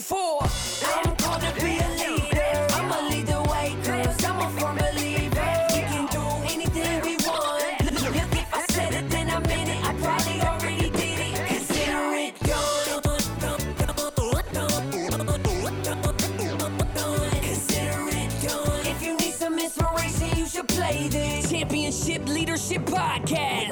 for. I'm called to be a leader. I'ma lead the way, cause I'm a firm believer. We can do anything we want. Look, if I said it, then I meant it. I probably already did it. Consider it done. Consider it done. If you need some inspiration, you should play this. Championship Leadership Podcast.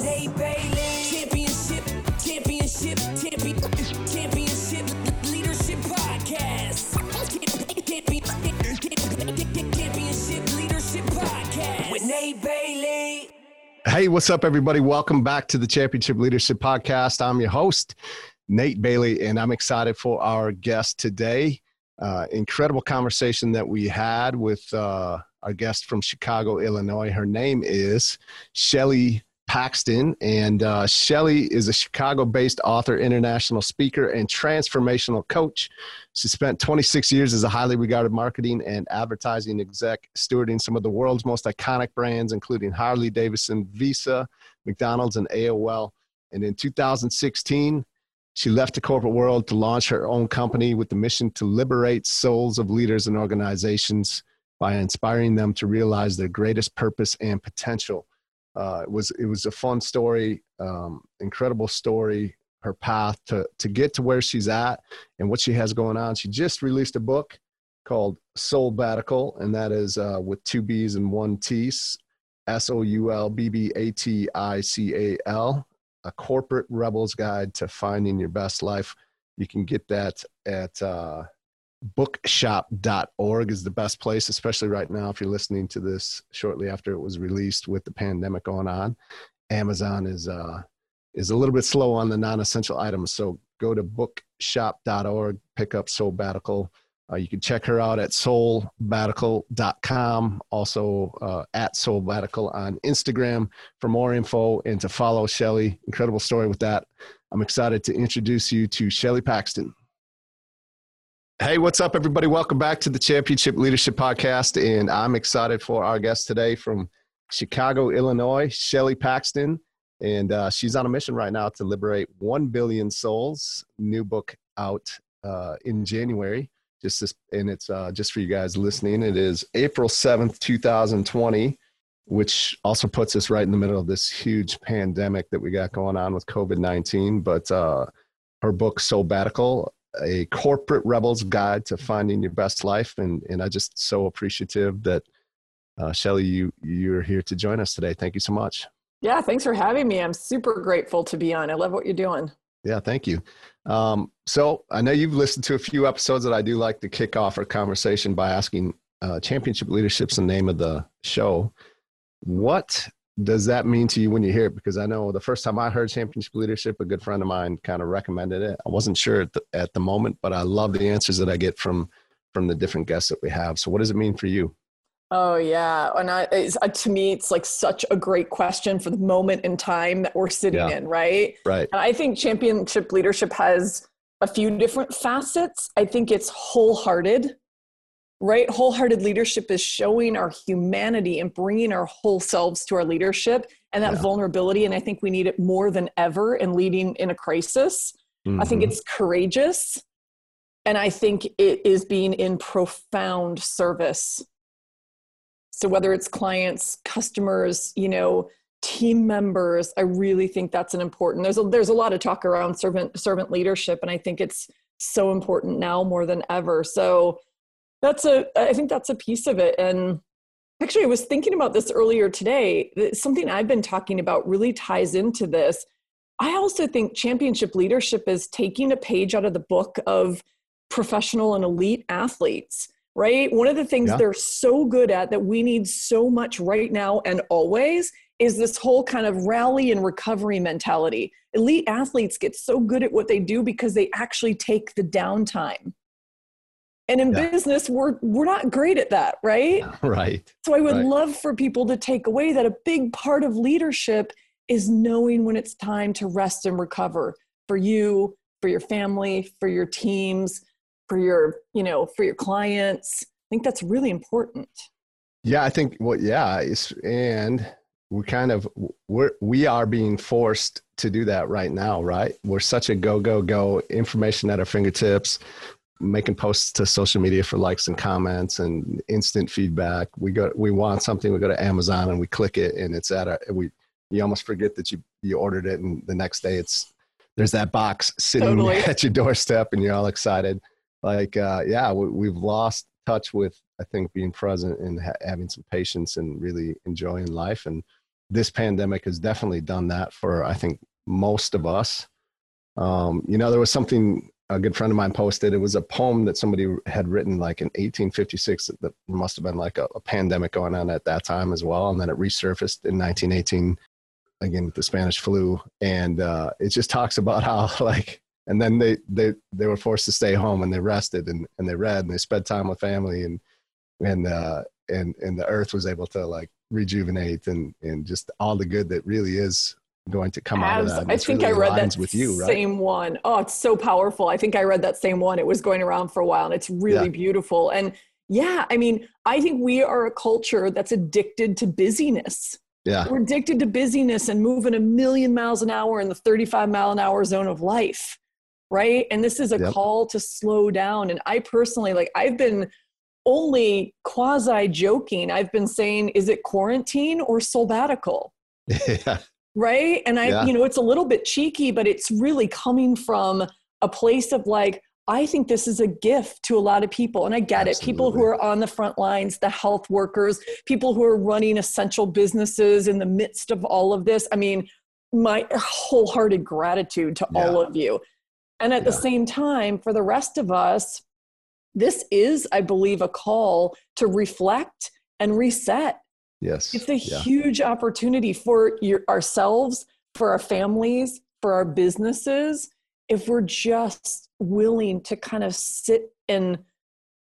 Hey, what's up, everybody? Welcome back to the Championship Leadership Podcast. I'm your host, Nate Bailey, and I'm excited for our guest today. Uh, incredible conversation that we had with uh, our guest from Chicago, Illinois. Her name is Shelley Paxton, and uh, Shelley is a Chicago based author, international speaker, and transformational coach. She spent 26 years as a highly regarded marketing and advertising exec, stewarding some of the world's most iconic brands, including Harley Davidson, Visa, McDonald's, and AOL. And in 2016, she left the corporate world to launch her own company with the mission to liberate souls of leaders and organizations by inspiring them to realize their greatest purpose and potential. Uh, it was it was a fun story, um, incredible story. Her path to to get to where she's at and what she has going on. She just released a book called Soulbbatical, and that is uh, with two B's and one T. S O U L B B A T I C A L a corporate rebel's guide to finding your best life you can get that at uh, bookshop.org is the best place especially right now if you're listening to this shortly after it was released with the pandemic going on amazon is uh, is a little bit slow on the non-essential items so go to bookshop.org pick up soulbbatical uh, you can check her out at soulbbatical.com, also uh, at soulbatical on Instagram for more info and to follow Shelley. Incredible story with that. I'm excited to introduce you to Shelley Paxton. Hey, what's up, everybody? Welcome back to the Championship Leadership Podcast. And I'm excited for our guest today from Chicago, Illinois, Shelley Paxton. And uh, she's on a mission right now to liberate 1 billion souls. New book out uh, in January just this, and it's uh, just for you guys listening. It is April 7th, 2020, which also puts us right in the middle of this huge pandemic that we got going on with COVID 19. But uh, her book, Soulbbatical, a corporate rebel's guide to finding your best life. And, and I just so appreciative that uh, Shelley, you, you're here to join us today. Thank you so much. Yeah, thanks for having me. I'm super grateful to be on. I love what you're doing. Yeah, thank you. Um, so I know you've listened to a few episodes that I do like to kick off our conversation by asking uh, championship leadership's the name of the show. What does that mean to you when you hear it? Because I know the first time I heard championship leadership, a good friend of mine kind of recommended it. I wasn't sure at the, at the moment, but I love the answers that I get from from the different guests that we have. So what does it mean for you? Oh yeah, and I, it's, uh, to me, it's like such a great question for the moment in time that we're sitting Yeah. in, right? Right. And I think championship leadership has a few different facets. I think it's wholehearted, right? Wholehearted leadership is showing our humanity and bringing our whole selves to our leadership and that Yeah. vulnerability. And I think we need it more than ever in leading in a crisis. I think Mhm. it's courageous. And I think it is being in profound service. So whether it's clients, customers, you know, team members, I really think that's an important. There's a, there's a lot of talk around servant servant leadership, and I think it's so important now more than ever. So that's a I think that's a piece of it. And Actually, I was thinking about this earlier today. Something I've been talking about really ties into this. I also think championship leadership is taking a page out of the book of professional and elite athletes, right? One of the things yeah. they're so good at that we need so much right now and always is this whole kind of rally and recovery mentality. Elite athletes get so good at what they do because they actually take the downtime. And in yeah. business, we're we're not great at that, right? Right. So I would right. love for people to take away that a big part of leadership is knowing when it's time to rest and recover for you, for your family, for your teams, for your, you know, for your clients. I think that's really important. Yeah, I think well, yeah, it's, and we kind of we're we are being forced to do that right now, right? We're such a go go go information at our fingertips making posts to social media for likes and comments and instant feedback. We go, we want something, we go to Amazon and we click it, and it's at a we. You almost forget that you you ordered it, and the next day it's there's that box sitting totally. at your doorstep, and you're all excited. Like, uh, yeah, we, have lost touch with I think being present and ha- having some patience and really enjoying life. And this pandemic has definitely done that for I think most of us. Um, you know, there was something a good friend of mine posted. It was a poem that somebody had written like in 1856 that must have been like a, a, pandemic going on at that time as well. And then it resurfaced in 1918 again with the Spanish flu. And uh, it just talks about how like, and then they, they, they were forced to stay home and they rested and, and they read and they spent time with family and, and, uh, and, and the earth was able to like rejuvenate and, and just all the good that really is going to come out of that. I think really I read that with you, right? same one. Oh, it's so powerful. I think I read that same one. It was going around for a while and it's really yeah. beautiful. And yeah, I mean, I think we are a culture that's addicted to busyness. Yeah. We're addicted to busyness and moving a million miles an hour in the 35 mile an hour zone of life. Right. And this is a yep. call to slow down. And I personally, like, I've been only quasi joking. I've been saying, is it quarantine or sabbatical? Yeah right and i yeah. you know it's a little bit cheeky but it's really coming from a place of like i think this is a gift to a lot of people and i get Absolutely. it people who are on the front lines the health workers people who are running essential businesses in the midst of all of this i mean my wholehearted gratitude to yeah. all of you and at yeah. the same time for the rest of us this is i believe a call to reflect and reset Yes. It's a yeah. huge opportunity for your, ourselves, for our families, for our businesses, if we're just willing to kind of sit and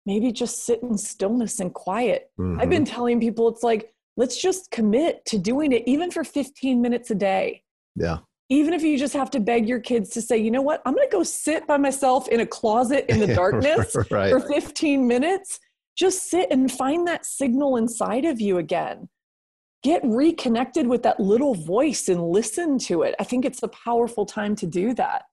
maybe just sit in stillness and quiet. Mm-hmm. I've been telling people it's like, let's just commit to doing it even for 15 minutes a day. Yeah. Even if you just have to beg your kids to say, you know what, I'm going to go sit by myself in a closet in the darkness right. for 15 minutes just sit and find that signal inside of you again. Get reconnected with that little voice and listen to it. I think it's a powerful time to do that.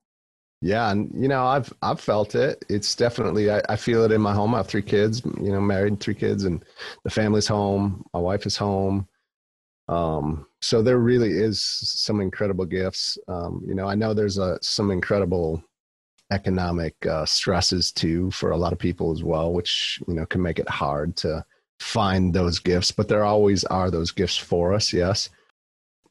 Yeah, and you know, I've I've felt it. It's definitely I, I, feel it in my home. I have three kids, you know, married, three kids, and the family's home. My wife is home. Um, so there really is some incredible gifts. Um, you know, I know there's a some incredible economic uh, stresses too for a lot of people as well, which you know can make it hard to find those gifts. But there always are those gifts for us. Yes.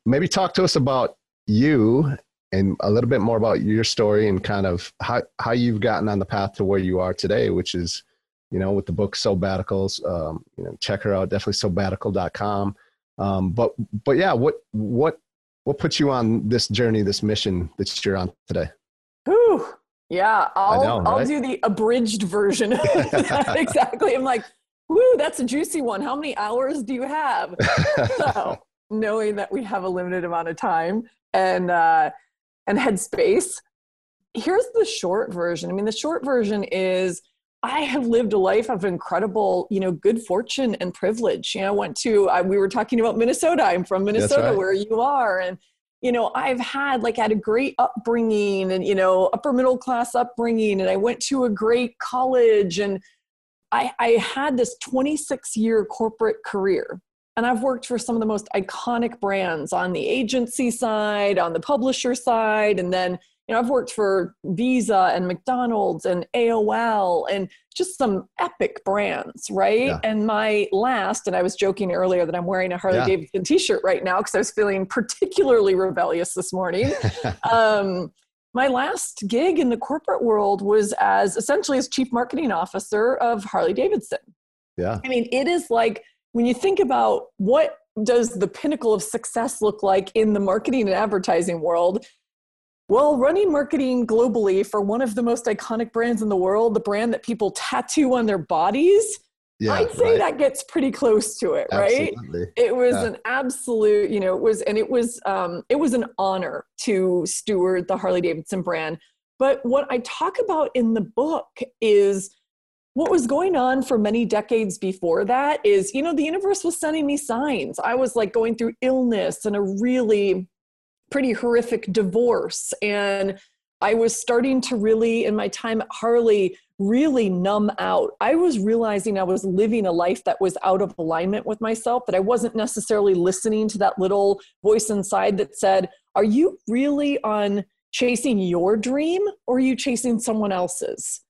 Maybe talk to us about you and a little bit more about your story and kind of how how you've gotten on the path to where you are today, which is you know with the book Sabbaticals. Um, you know, check her out. Definitely sabbatical.com. Um, but but yeah, what what what put you on this journey, this mission that you're on today? Yeah, I'll know, I'll do the abridged version of that. exactly. I'm like, woo, that's a juicy one. How many hours do you have? so knowing that we have a limited amount of time and uh, and headspace. Here's the short version. I mean, the short version is I have lived a life of incredible, you know, good fortune and privilege. You know, I went to, I, we were talking about Minnesota. I'm from Minnesota, right. where you are. And you know i've had like had a great upbringing and you know upper middle class upbringing and i went to a great college and i i had this 26 year corporate career. And i've worked for some of the most iconic brands on the agency side on the publisher side and then you know, I've worked for Visa and McDonald's and AOL and just some epic brands, right? Yeah. And my last, and I was joking earlier that I'm wearing a Harley Yeah. Davidson t-shirt right now because I was feeling particularly rebellious this morning. um, my last gig in the corporate world was as essentially as chief marketing officer of Harley Davidson. yeah. I mean, it is like when you think about what does the pinnacle of success look like in the marketing and advertising world? Well, running marketing globally for one of the most iconic brands in the world, the brand that people tattoo on their bodies, Yeah. I'd say right. that gets pretty close to it, right? It was Yeah. an absolute you know it was and it was um, it was an honor to steward the harley davidson brand but what i talk about in the book is what was going on for many decades before that is you know the universe was sending me signs i was like going through illness and a really pretty horrific divorce and i was starting to really in my time at harley really numb out. I was realizing I was living a life that was out of alignment with myself, that I wasn't necessarily listening to that little voice inside that said, Are you really on chasing your dream or are you chasing someone else's?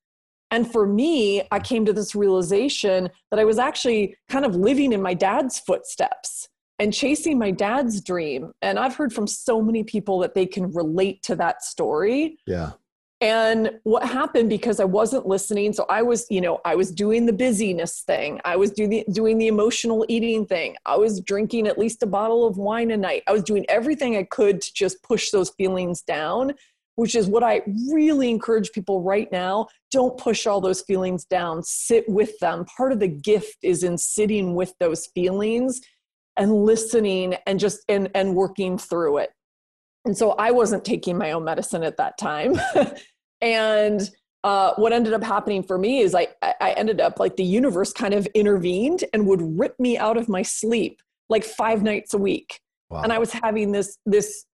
And for me, I came to this realization that I was actually kind of living in my dad's footsteps and chasing my dad's dream. And I've heard from so many people that they can relate to that story. Yeah. and what happened because i wasn't listening so i was you know i was doing the busyness thing. I was doing the, doing the emotional eating thing. I was drinking at least a bottle of wine a night. I was doing everything i could to just push those feelings down which is what i really encourage people right now. Don't push all those feelings down. Sit with them. Part of the gift is in sitting with those feelings and listening and just and and working through it and so I wasn't taking my own medicine at that time. and uh, what ended up happening for me is I, I ended up like the universe kind of intervened and would rip me out of my sleep like five nights a week. Wow. And I was having this, this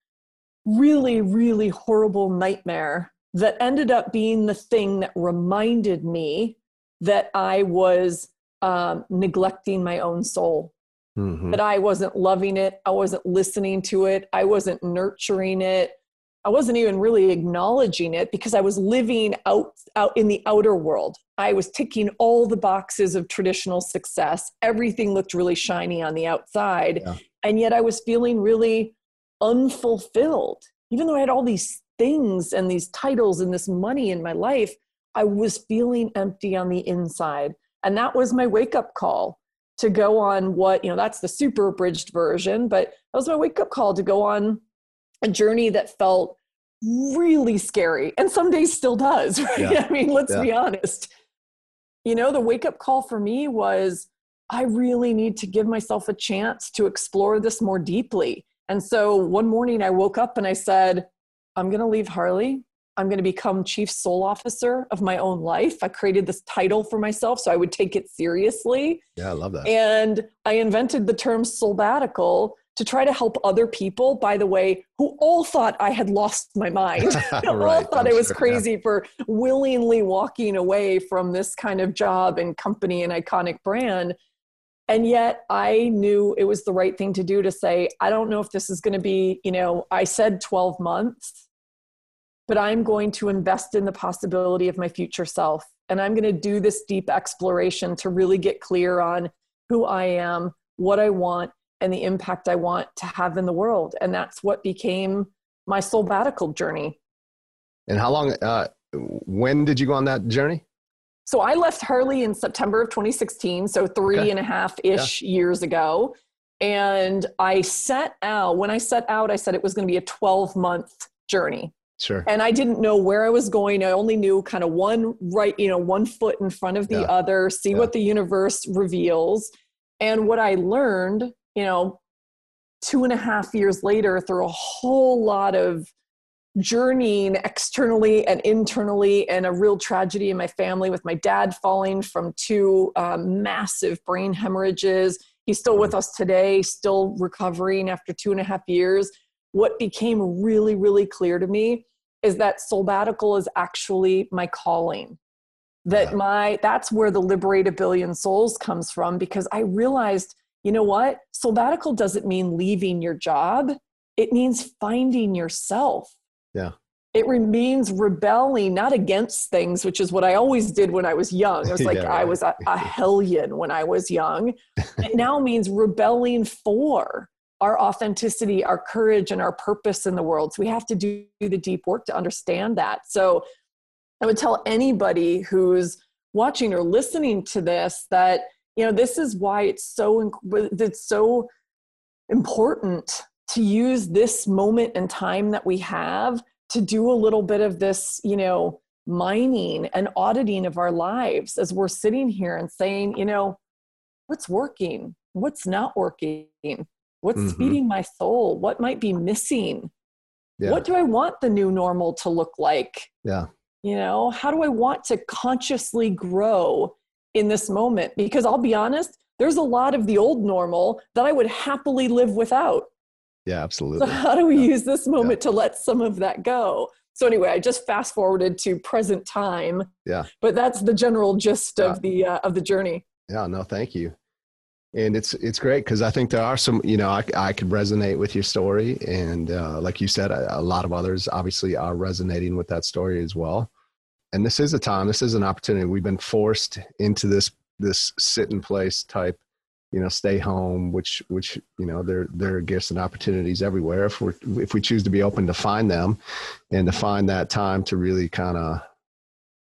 really, really horrible nightmare that ended up being the thing that reminded me that I was um, neglecting my own soul Mhm. that I wasn't loving it. I wasn't listening to it. I wasn't nurturing it. I wasn't even really acknowledging it because I was living out, out in the outer world. I was ticking all the boxes of traditional success. Everything looked really shiny on the outside. Yeah. And yet I was feeling really unfulfilled. Even though I had all these things and these titles and this money in my life, I was feeling empty on the inside. And that was my wake up call to go on what, you know, that's the super abridged version, but that was my wake up call to go on a journey that felt really scary and some days still does, right? Yeah. I mean, let's Yeah. be honest. You know, the wake up call for me was I really need to give myself a chance to explore this more deeply. And so one morning I woke up and I said, I'm going to leave Harley. I'm going to become chief soul officer of my own life. I created this title for myself so I would take it seriously. Yeah, I love that. And I invented the term soulbbatical to try to help other people, by the way, who all thought I had lost my mind. All thought I'm I was sure, yeah. crazy for willingly walking away from this kind of job and company and iconic brand. And yet I knew it was the right thing to do to say, I don't know if this is going to be, you know, I said 12 months, but I'm going to invest in the possibility of my future self. And I'm going to do this deep exploration to really get clear on who I am, what I want, and the impact I want to have in the world. And that's what became my sabbatical journey. And how long, uh, when did you go on that journey? So I left Harley in September of 2016, so three Okay. and a half ish years ago. And I set out, when I set out, I said it was going to be a 12 month journey. Sure. And I didn't know where I was going. I only knew kind of one right, you know, one foot in front of the Yeah. other, see Yeah. what the universe reveals. And what I learned, you know, two and a half years later, through a whole lot of journeying externally and internally, and a real tragedy in my family with my dad falling from two um, massive brain hemorrhages. He's still with us today, still recovering after two and a half years. What became really, really clear to me is that sabbatical is actually my calling. That Yeah. my that's where the liberate a billion souls comes from because i realized you know what? Sabbatical doesn't mean leaving your job. It means finding yourself. Yeah. it remains rebelling not against things which is what i always did when i was young. It was like Yeah, i was a, a hellion when i was young. It now means rebelling for our authenticity our courage and our purpose in the world. So we have to do the deep work to understand that. So i would tell anybody who's watching or listening to this that you know this is why it's so it's so important to use this moment in time that we have to do a little bit of this you know mining and auditing of our lives as we're sitting here and saying you know what's working? What's not working what's Mhm. feeding my soul what might be missing Yeah. what do i want the new normal to look like Yeah. you know how do i want to consciously grow in this moment because i'll be honest there's a lot of the old normal that i would happily live without Yeah. Absolutely. So how do we Yeah. use this moment to let some of that go so anyway i just fast forwarded to present time Yeah. but that's the general gist Yeah. of the uh, of the journey Yeah, no, thank you. And it's it's great because I think there are some, you know, I, I could resonate with your story, and uh, like you said, a, a lot of others obviously are resonating with that story as well. And this is a time, this is an opportunity. We've been forced into this this sit in place type, you know, stay home, which which you know there there are gifts and opportunities everywhere if we if we choose to be open to find them, and to find that time to really kind of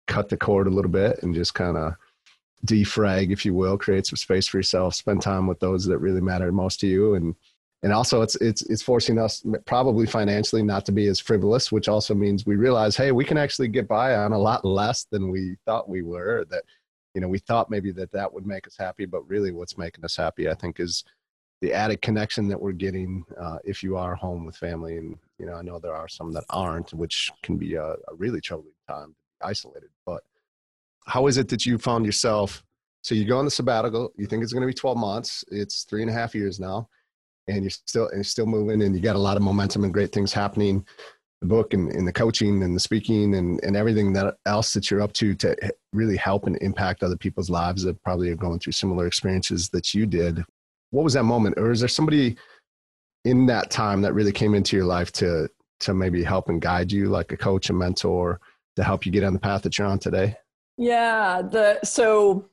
cut the cord a little bit and just kind of defrag, if you will, create some space for yourself, spend time with those that really matter most to you, and and also it's it's it's forcing us probably financially not to be as frivolous, which also means we realize, hey, we can actually get by on a lot less than we thought we were. That you know we thought maybe that that would make us happy, but really what's making us happy, I think, is the added connection that we're getting uh, if you are home with family. And you know, I know there are some that aren't, which can be a, a really troubling time to be isolated, but how is it that you found yourself so you go on the sabbatical you think it's going to be 12 months it's three and a half years now and you're still and you're still moving and you got a lot of momentum and great things happening the book and, and the coaching and the speaking and, and everything that else that you're up to to really help and impact other people's lives that probably are going through similar experiences that you did. What was that moment or is there somebody in that time that really came into your life to to maybe help and guide you like a coach a mentor to help you get on the path that you're on today Yeah, the so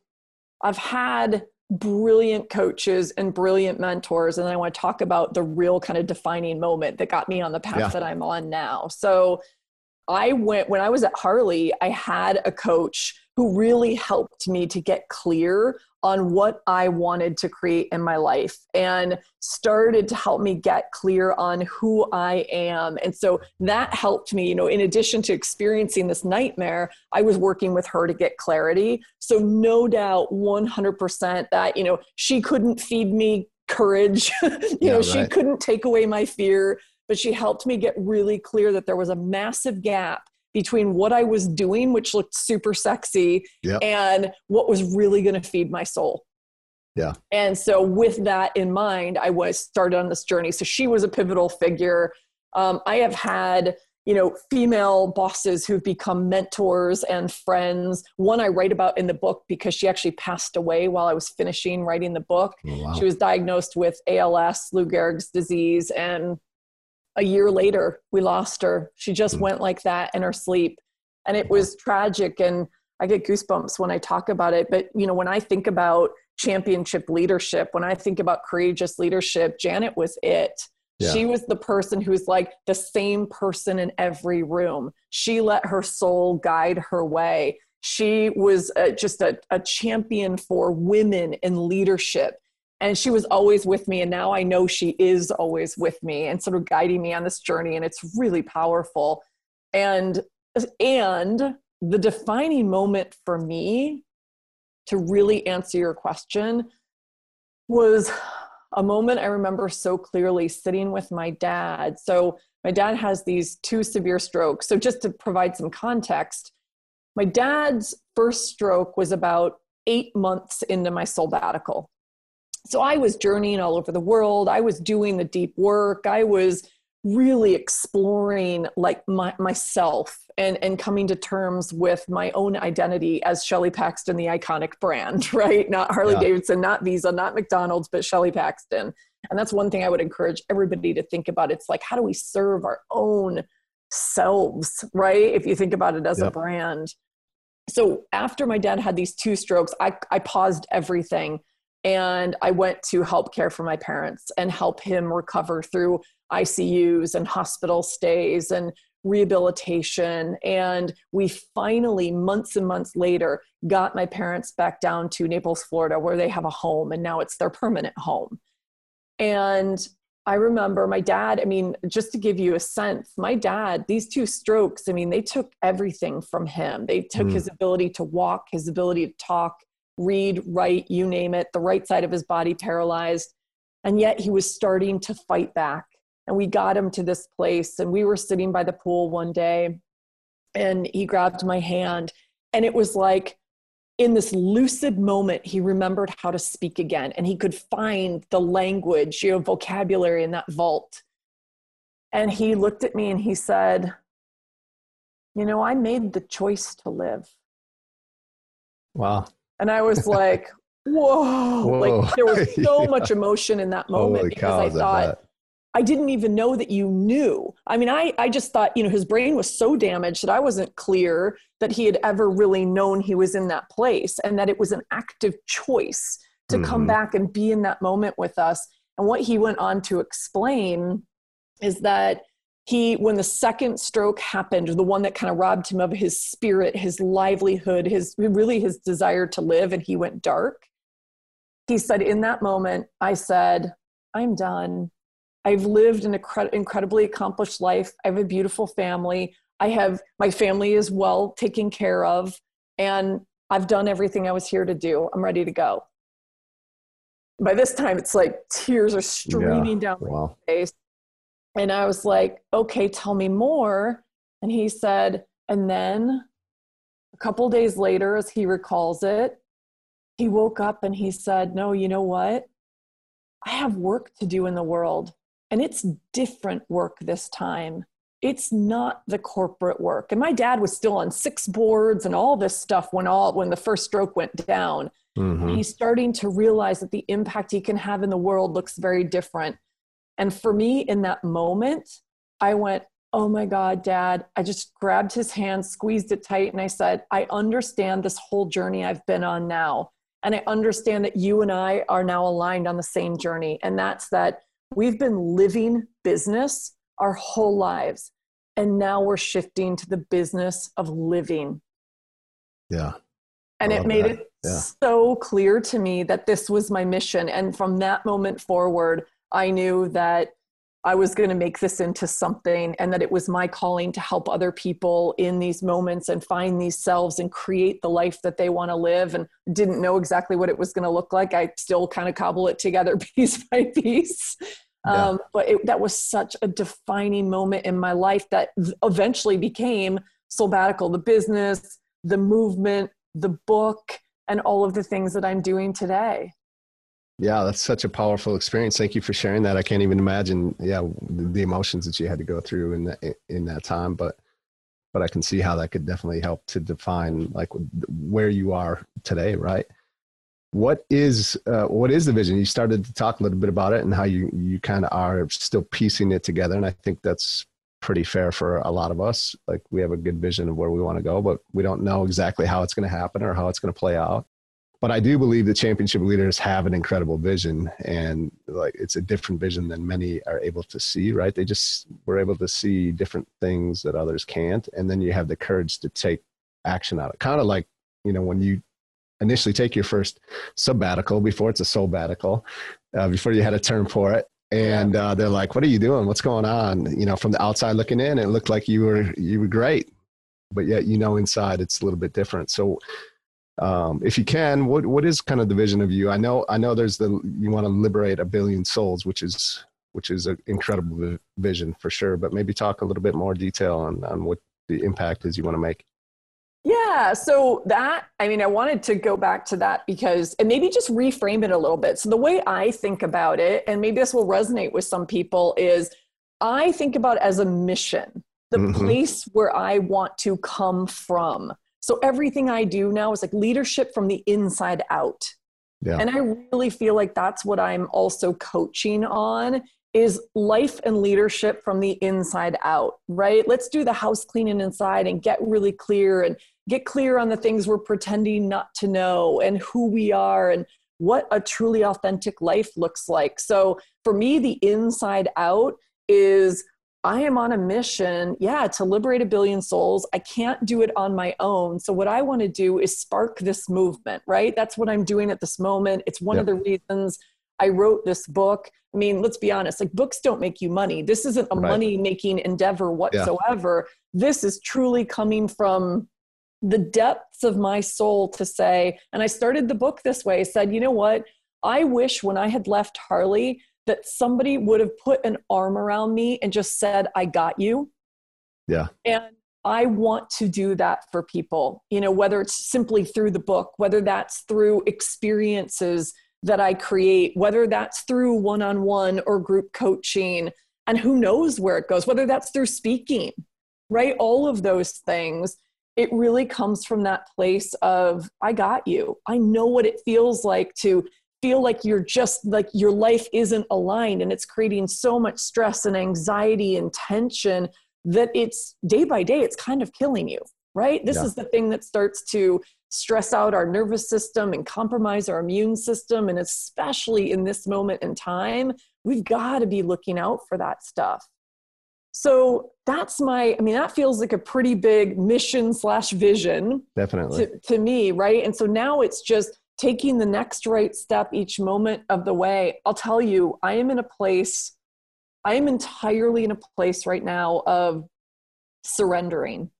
I've had brilliant coaches and brilliant mentors and I want to talk about the real kind of defining moment that got me on the path Yeah. that I'm on now. So I went when I was at Harley, I had a coach who really helped me to get clear on what I wanted to create in my life and started to help me get clear on who I am. And so that helped me, you know, in addition to experiencing this nightmare, I was working with her to get clarity. So no doubt 100% that, you know, she couldn't feed me courage. you Yeah, know, she couldn't take away my fear, but she helped me get really clear that there was a massive gap between what I was doing, which looked super sexy, Yep. and what was really going to feed my soul. Yeah. And so, with that in mind, I was started on this journey. So she was a pivotal figure. Um, I have had, you know, female bosses who've become mentors and friends. One I write about in the book because she actually passed away while I was finishing writing the book. Oh, wow. She was diagnosed with ALS, Lou Gehrig's disease, and a year later we lost her. She just Mm. went like that in her sleep, and it was tragic. And I get goosebumps when I talk about it. But you know, when I think about championship leadership, when I think about courageous leadership, Janet was it. Yeah. She was the person who's like the same person in every room. She let her soul guide her way. She was uh, just a, a champion for women in leadership. And she was always with me. And now I know she is always with me and sort of guiding me on this journey. And it's really powerful. And, and the defining moment for me to really answer your question was a moment I remember so clearly sitting with my dad. So, my dad has these two severe strokes. So, just to provide some context, my dad's first stroke was about eight months into my sabbatical. So, I was journeying all over the world. I was doing the deep work. I was really exploring like my, myself and, and coming to terms with my own identity as Shelley Paxton, the iconic brand, right? Not Harley Yeah. Davidson, not Visa, not McDonald's, but Shelley Paxton. And that's one thing I would encourage everybody to think about. It's like, how do we serve our own selves, right? If you think about it as Yep. a brand. So after my dad had these two strokes, I, I paused everything and I went to help care for my parents and help him recover through ICUs and hospital stays and rehabilitation. And we finally, months and months later, got my parents back down to Naples, Florida, where they have a home and now it's their permanent home. And I remember my dad, I mean, just to give you a sense, my dad, these two strokes, I mean, they took everything from him. They took Mm. his ability to walk, his ability to talk, read, write, you name it, the right side of his body paralyzed. And yet he was starting to fight back. And we got him to this place, and we were sitting by the pool one day, and he grabbed my hand. And it was like, in this lucid moment, he remembered how to speak again and he could find the language, you know, vocabulary in that vault. And he looked at me and he said, You know, I made the choice to live. Wow. And I was like, Whoa, Whoa. like there was so Yeah. much emotion in that moment Holy because I thought, bet. I didn't even know that you knew. I mean, I, I just thought, you know, his brain was so damaged that I wasn't clear that he had ever really known he was in that place and that it was an active choice to come Mhm. back and be in that moment with us. And what he went on to explain is that he, when the second stroke happened, the one that kind of robbed him of his spirit, his livelihood, his really his desire to live, and he went dark. He said, In that moment, I said, I'm done. I've lived an incred- incredibly accomplished life. I have a beautiful family. I have my family is well taken care of, and I've done everything I was here to do. I'm ready to go. By this time, it's like tears are streaming down my face. And I was like, okay, tell me more. And he said, and then a couple days later, as he recalls it, he woke up and he said, no, you know what? I have work to do in the world. And it's different work this time. It's not the corporate work. And my dad was still on six boards and all this stuff when all when the first stroke went down. Mhm. He's starting to realize that the impact he can have in the world looks very different. And for me, in that moment, I went, Oh my God, dad. I just grabbed his hand, squeezed it tight, and I said, I understand this whole journey I've been on now. And I understand that you and I are now aligned on the same journey. And that's that we've been living business our whole lives. And now we're shifting to the business of living. Yeah. And it made that. it Yeah. so clear to me that this was my mission. And from that moment forward, I knew that I was going to make this into something and that it was my calling to help other people in these moments and find these selves and create the life that they want to live. And didn't know exactly what it was going to look like. I still kind of cobble it together piece by piece. Yeah. Um, but it, that was such a defining moment in my life that eventually became Soulbbatical, the business, the movement, the book, and all of the things that I'm doing today. Yeah, that's such a powerful experience. Thank you for sharing that. I can't even imagine, yeah, the, emotions that you had to go through in that in that time. But but I can see how that could definitely help to define like where you are today, right? What is uh, what is the vision? You started to talk a little bit about it and how you you kind of are still piecing it together, and I think that's pretty fair for a lot of us. Like we have a good vision of where we want to go, but we don't know exactly how it's going to happen or how it's going to play out but I do believe the championship leaders have an incredible vision and like it's a different vision than many are able to see, right? They just were able to see different things that others can't. And then you have the courage to take action on it. Kind of like, you know, when you initially take your first sabbatical before it's a soulbbatical, uh, before you had a term for it. And uh, they're like, what are you doing? What's going on? You know, from the outside looking in, it looked like you were, you were great, but yet, you know, inside it's a little bit different. So, um, if you can, what what is kind of the vision of you? I know I know there's the you want to liberate a billion souls, which is which is an incredible vi- vision for sure. But maybe talk a little bit more detail on on what the impact is you want to make. Yeah, so that, I mean, I wanted to go back to that because, and maybe just reframe it a little bit. So, the way I think about it, and maybe this will resonate with some people, is I think about it as a mission, the Mhm. place where I want to come from. So, everything I do now is like leadership from the inside out. Yeah. And I really feel like that's what I'm also coaching on is life and leadership from the inside out, right? Let's do the house cleaning inside and get really clear and get clear on the things we're pretending not to know and who we are and what a truly authentic life looks like. So for me, the inside out is I am on a mission, yeah, to liberate a billion souls. I can't do it on my own. So, what I want to do is spark this movement, right? That's what I'm doing at this moment. It's one yep. of the reasons I wrote this book. I mean, let's be honest, like books don't make you money. This isn't a right. money making endeavor whatsoever. Yeah. This is truly coming from the depths of my soul to say, and I started the book this way, I said, you know what? I wish when I had left Harley that somebody would have put an arm around me and just said, I got you. Yeah. And I want to do that for people, you know, whether it's simply through the book, whether that's through experiences that I create, whether that's through one on one or group coaching, and who knows where it goes, whether that's through speaking, right? All of those things. It really comes from that place of, I got you. I know what it feels like to feel like you're just like your life isn't aligned and it's creating so much stress and anxiety and tension that it's day by day it's kind of killing you right? This yeah. is the thing that starts to stress out our nervous system and compromise our immune system and especially in this moment in time we've got to be looking out for that stuff. So that's my i mean that feels like a pretty big mission slash vision definitely. to, to me right? And so now it's just taking the next right step each moment of the way. I'll tell you, I am in a place, I am entirely in a place right now of surrendering.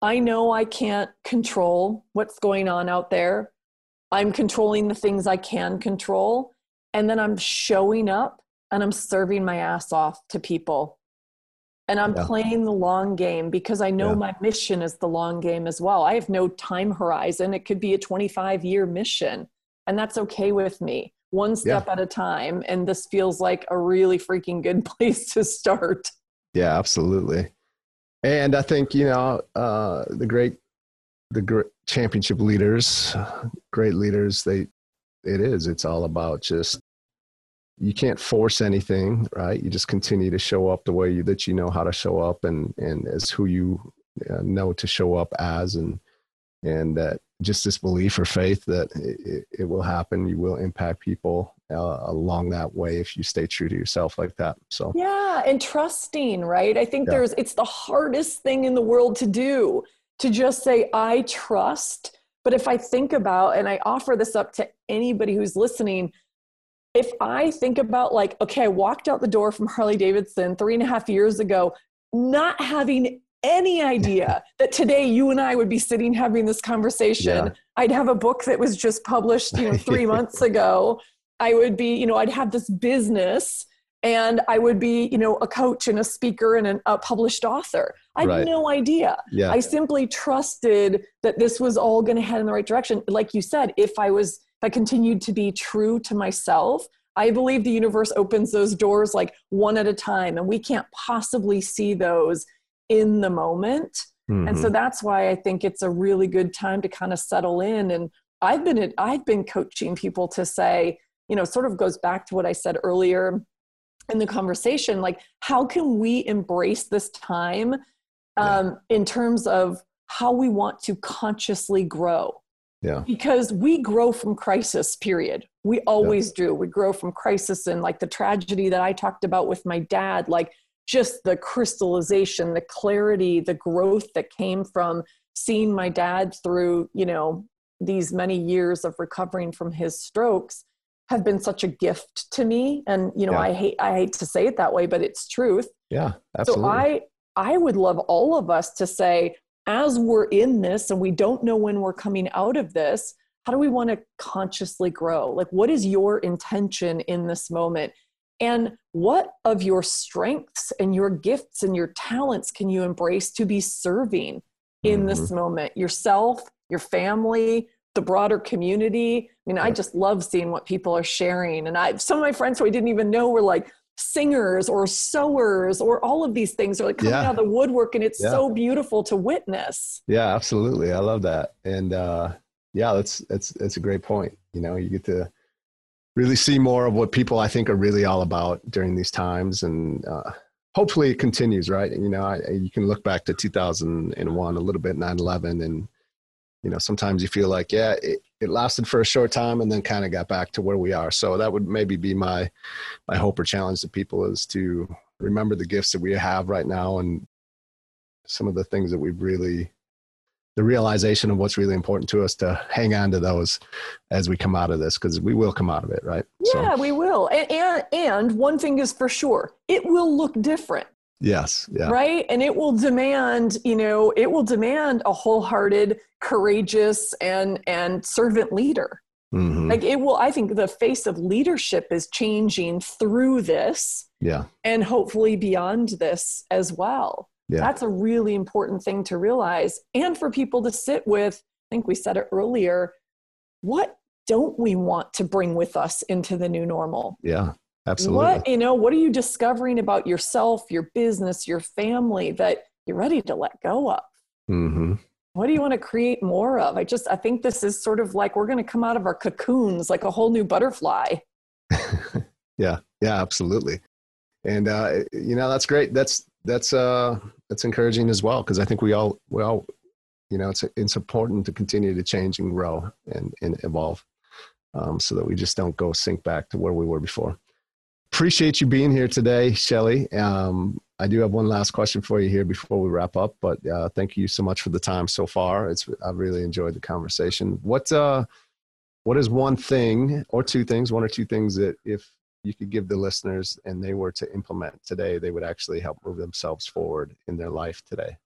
I know I can't control what's going on out there. I'm controlling the things I can control. And then I'm showing up and I'm serving my ass off to people and I'm yeah. playing the long game because I know yeah. my mission is the long game as well. I have no time horizon. It could be a 25 year mission, and that's okay with me. One step yeah. at a time. And this feels like a really freaking good place to start. Yeah, absolutely. And I think, you know, uh, the great, the great championship leaders, great leaders, they, it is, it's all about just you can't force anything, right? You just continue to show up the way you, that you know how to show up, and and as who you uh, know to show up as, and and that just this belief or faith that it, it will happen. You will impact people uh, along that way if you stay true to yourself like that. So yeah, and trusting, right? I think yeah. there's it's the hardest thing in the world to do to just say I trust. But if I think about, and I offer this up to anybody who's listening, if I think about like, okay, I walked out the door from Harley Davidson three and a half years ago, not having any idea that today you and I would be sitting having this conversation. Yeah. I'd have a book that was just published, you know, three months ago. I would be, you know, I'd have this business and I would be, you know, a coach and a speaker and an, a published author. I had right. no idea. Yeah. I simply trusted that this was all going to head in the right direction. Like you said, if I was if I continued to be true to myself, I believe the universe opens those doors like one at a time, and we can't possibly see those in the moment. Mm-hmm. And so mm-hmm. that's why I think it's a really good time to kind of settle in. And I've been I've been coaching people to say, you know, sort of goes back to what I said earlier in the conversation, like how can we embrace this time um, yeah. in terms of how we want to consciously grow yeah. Because we grow from crisis, period. We always yeah. do. We grow from crisis and like the tragedy that I talked about with my dad, like just the crystallization, the clarity, the growth that came from seeing my dad through, you know, these many years of recovering from his strokes have been such a gift to me. And, you know, yeah. I hate I hate to say it that way, but it's truth. Yeah. Absolutely. So I I would love all of us to say, as we're in this and we don't know when we're coming out of this, how do we want to consciously grow? Like, what is your intention in this moment? And what of your strengths and your gifts and your talents can you embrace to be serving in mm-hmm. this moment? Yourself, your family, the broader community. I mean, I just love seeing what people are sharing. And I, some of my friends who I didn't even know were like, singers or sewers or all of these things are like coming yeah. out of the woodwork and it's yeah. so beautiful to witness yeah absolutely i love that and uh yeah that's that's that's a great point you know you get to really see more of what people I think are really all about during these times, and uh, hopefully it continues. Right? You know, I, you can look back to 2001 a little bit, 9/11, and you know sometimes you feel like yeah, it, it lasted for a short time and then kind of got back to where we are. So that would maybe be my my hope or challenge to people is to remember the gifts that we have right now and some of the things that we've really the realization of what's really important to us to hang on to those as we come out of this because we will come out of it right yeah so. we will and, and and one thing is for sure it will look different yes yeah right and it will demand you know it will demand a wholehearted courageous and and servant leader mm-hmm. like it will i think the face of leadership is changing through this yeah and hopefully beyond this as well yeah. That's a really important thing to realize and for people to sit with. I think we said it earlier. What don't we want to bring with us into the new normal? Yeah, absolutely. What, you know, what are you discovering about yourself, your business, your family that you're ready to let go of? Mm-hmm. What do you want to create more of? I just, I think this is sort of like we're going to come out of our cocoons like a whole new butterfly. yeah, yeah, absolutely. And, uh, you know, that's great. That's, that's uh that's encouraging as well because I think we all we all you know it's it's important to continue to change and grow and and evolve um, so that we just don't go sink back to where we were before. Appreciate you being here today, Shelley. Um, I do have one last question for you here before we wrap up, but uh, thank you so much for the time so far. It's I've really enjoyed the conversation. What uh, what is one thing or two things, one or two things that if you could give the listeners and they were to implement today, they would actually help move themselves forward in their life today?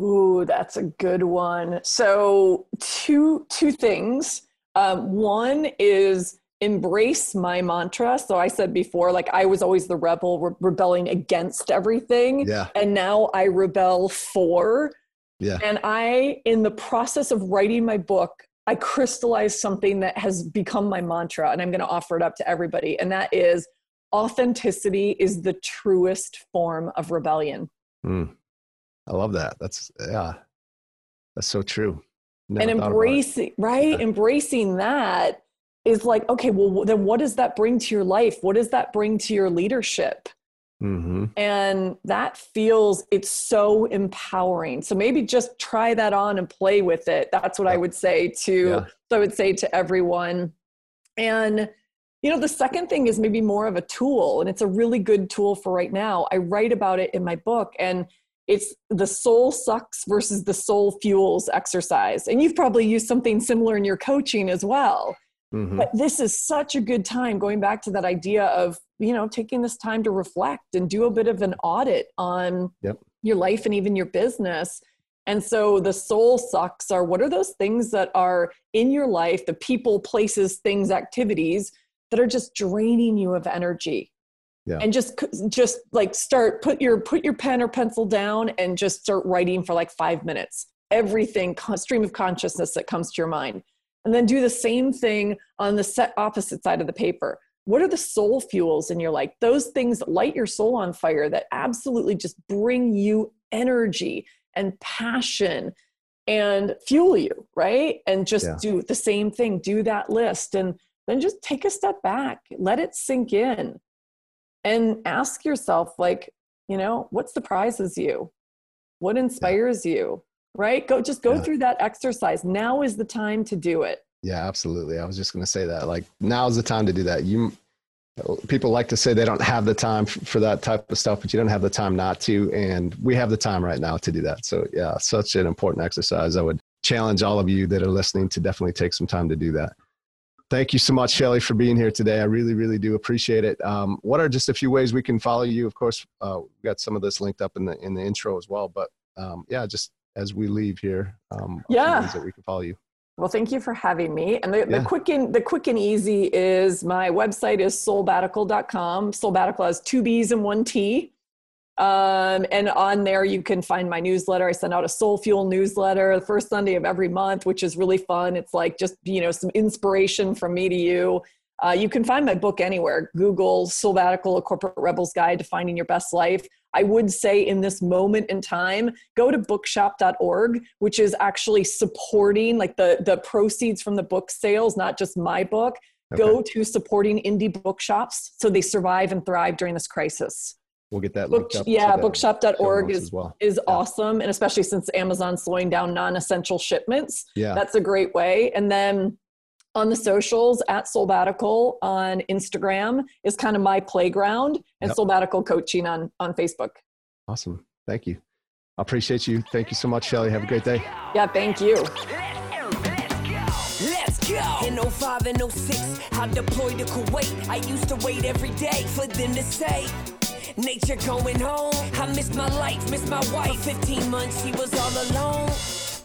Ooh, that's a good one. So two two things. Um, one is embrace my mantra. So I said before, like I was always the rebel, re- rebelling against everything, yeah. and now I rebel for. Yeah. And I, in the process of writing my book, I crystallized something that has become my mantra, and I'm going to offer it up to everybody. And that is authenticity is the truest form of rebellion. Mm. I love that. That's, yeah, that's so true. Never and embracing, right? Yeah. Embracing that is like, okay, well, then what does that bring to your life? What does that bring to your leadership? Mm-hmm. And that feels, it's so empowering. So maybe just try that on and play with it. That's what I would say to, yeah. I would say to everyone. And, you know, the second thing is maybe more of a tool, and it's a really good tool for right now. I write about it in my book, and it's the soul sucks versus the soul fuels exercise. And you've probably used something similar in your coaching as well. Mm-hmm. But this is such a good time going back to that idea of, you know, taking this time to reflect and do a bit of an audit on yep. your life and even your business. And so the soul sucks are what are those things that are in your life, the people, places, things, activities that are just draining you of energy. Yeah. And just just like start put your put your pen or pencil down and just start writing for like 5 minutes. Everything stream of consciousness that comes to your mind and then do the same thing on the set opposite side of the paper. What are the soul fuels in your life? Those things that light your soul on fire that absolutely just bring you energy and passion and fuel you right? And just yeah. do the same thing do that list and then just take a step back let it sink in and ask yourself like you know what surprises you? What inspires yeah. you right? Go just go yeah. through that exercise. Now is the time to do it. Yeah absolutely. I was just going to say that like now is the time to do that. You people like to say they don't have the time for that type of stuff but you don't have the time not to and we have the time right now to do that. So yeah such an important exercise. I would challenge all of you that are listening to definitely take some time to do that. Thank you so much shelley for being here today. I really really do appreciate it. Um, what are just a few ways we can follow you? Of course uh, we got some of this linked up in the in the intro as well but um, yeah just as we leave here. Um, yeah, that we can follow you. Well, thank you for having me. And the, yeah. the quick and the quick and easy is my website is soulbbatical.com. Soulbbatical has two B's and one T. Um, and on there you can find my newsletter. I send out a soul fuel newsletter the first Sunday of every month, which is really fun. It's like just, you know, some inspiration from me to you. Uh, you can find my book anywhere. Google Soulbbatical, A Corporate Rebel's Guide to Finding Your Best Life. I would say in this moment in time, go to bookshop.org, which is actually supporting like the, the proceeds from the book sales, not just my book. go to supporting indie bookshops so they survive and thrive during this crisis. We'll get that Book, yeah, the bookshop.org is well. is Yeah. awesome, and especially since Amazon's slowing down non-essential shipments, Yeah. that's a great way. And then on the socials at Soulbbatical on Instagram is kind of my playground, and Yep. Soulbbatical coaching on on Facebook. Awesome. Thank you. I appreciate you. Thank you so much, Shelley. Have a great day. Yeah, thank you. Let's go. Let's go. In 05 and 06, I deployed to Kuwait. I used to wait every day for them to say, Nature going home. I missed my life, missed my wife. 15 months, she was all alone.